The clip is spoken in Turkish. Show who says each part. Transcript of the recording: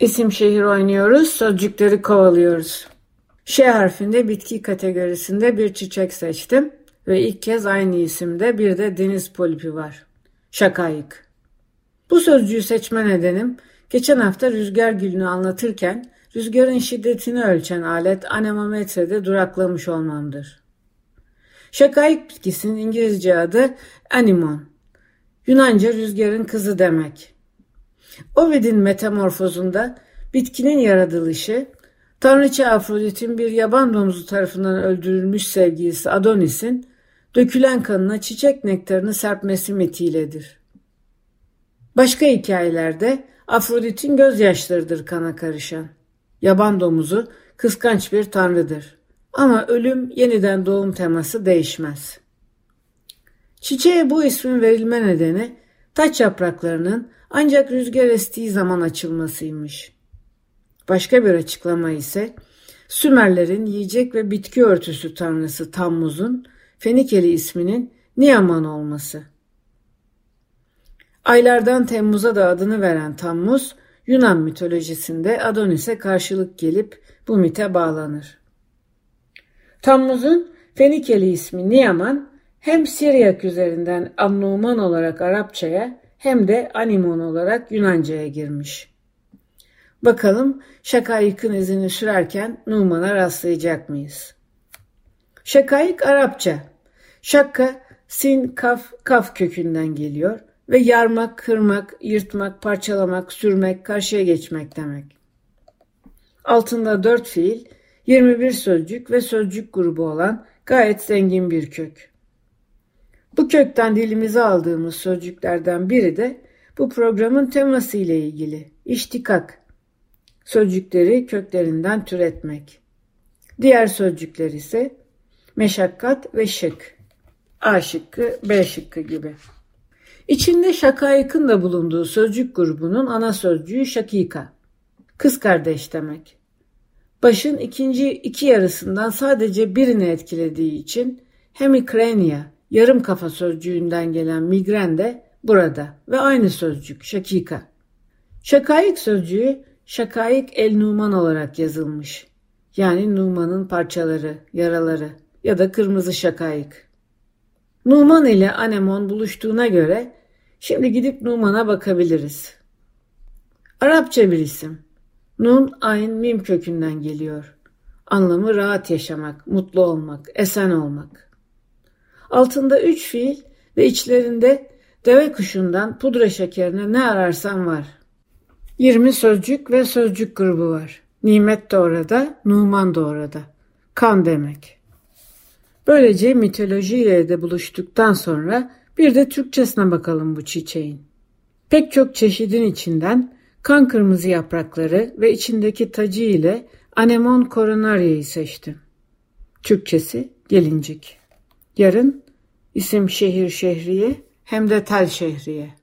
Speaker 1: İsim şehir oynuyoruz, sözcükleri kovalıyoruz. Ş harfinde bitki kategorisinde bir çiçek seçtim ve ilk kez aynı isimde bir de deniz polipi var. Şakayık. Bu sözcüğü seçme nedenim geçen hafta rüzgar gülünü anlatırken rüzgarın şiddetini ölçen alet anemometrede duraklamış olmamdır. Şakayık bitkisinin İngilizce adı anemon. Yunanca rüzgarın kızı demek. Ovid'in metamorfozunda bitkinin yaratılışı, Tanrıça Afrodit'in bir yaban domuzu tarafından öldürülmüş sevgilisi Adonis'in dökülen kanına çiçek nektarını serpmesi mitiyledir. Başka hikayelerde Afrodit'in gözyaşlarıdır kana karışan. Yaban domuzu kıskanç bir tanrıdır. Ama ölüm yeniden doğum teması değişmez. Çiçeğe bu ismin verilme nedeni taç yapraklarının ancak rüzgar estiği zaman açılmasıymış. Başka bir açıklama ise Sümerlerin yiyecek ve bitki örtüsü tanrısı Tammuz'un Fenikeli isminin Niyaman olması. Aylardan Temmuz'a da adını veren Tammuz, Yunan mitolojisinde Adonis'e karşılık gelip bu mite bağlanır. Tammuz'un Fenikeli ismi Niyaman hem Siryak üzerinden Amnuman olarak Arapçaya hem de Animon olarak Yunanca'ya girmiş. Bakalım şakayıkın izini sürerken Numan'a rastlayacak mıyız? Şakayık Arapça. Şakka, sin, kaf, kaf kökünden geliyor ve yarmak, kırmak, yırtmak, parçalamak, sürmek, karşıya geçmek demek. Altında dört fiil, 21 sözcük ve sözcük grubu olan gayet zengin bir kök. Bu kökten dilimize aldığımız sözcüklerden biri de bu programın teması ile ilgili. İştikak. Sözcükleri köklerinden türetmek. Diğer sözcükler ise meşakkat ve şık. A şıkkı, B şıkkı gibi. İçinde şakayıkın da bulunduğu sözcük grubunun ana sözcüğü şakika. Kız kardeş demek. Başın ikinci iki yarısından sadece birini etkilediği için hemikrenia yarım kafa sözcüğünden gelen migren de burada ve aynı sözcük şakika. Şakayık sözcüğü şakayık el Numan olarak yazılmış. Yani Numan'ın parçaları, yaraları ya da kırmızı şakayık. Numan ile Anemon buluştuğuna göre şimdi gidip Numan'a bakabiliriz. Arapça bir isim. Nun, ayn, mim kökünden geliyor. Anlamı rahat yaşamak, mutlu olmak, esen olmak. Altında üç fiil ve içlerinde deve kuşundan pudra şekerine ne ararsan var. 20 sözcük ve sözcük grubu var. Nimet de orada, Numan da orada. Kan demek. Böylece mitolojiyle de buluştuktan sonra bir de Türkçesine bakalım bu çiçeğin. Pek çok çeşidin içinden kan kırmızı yaprakları ve içindeki tacı ile anemon coronaria'yı seçtim. Türkçesi gelincik. Yarın isim şehir şehriye hem de tel şehriye.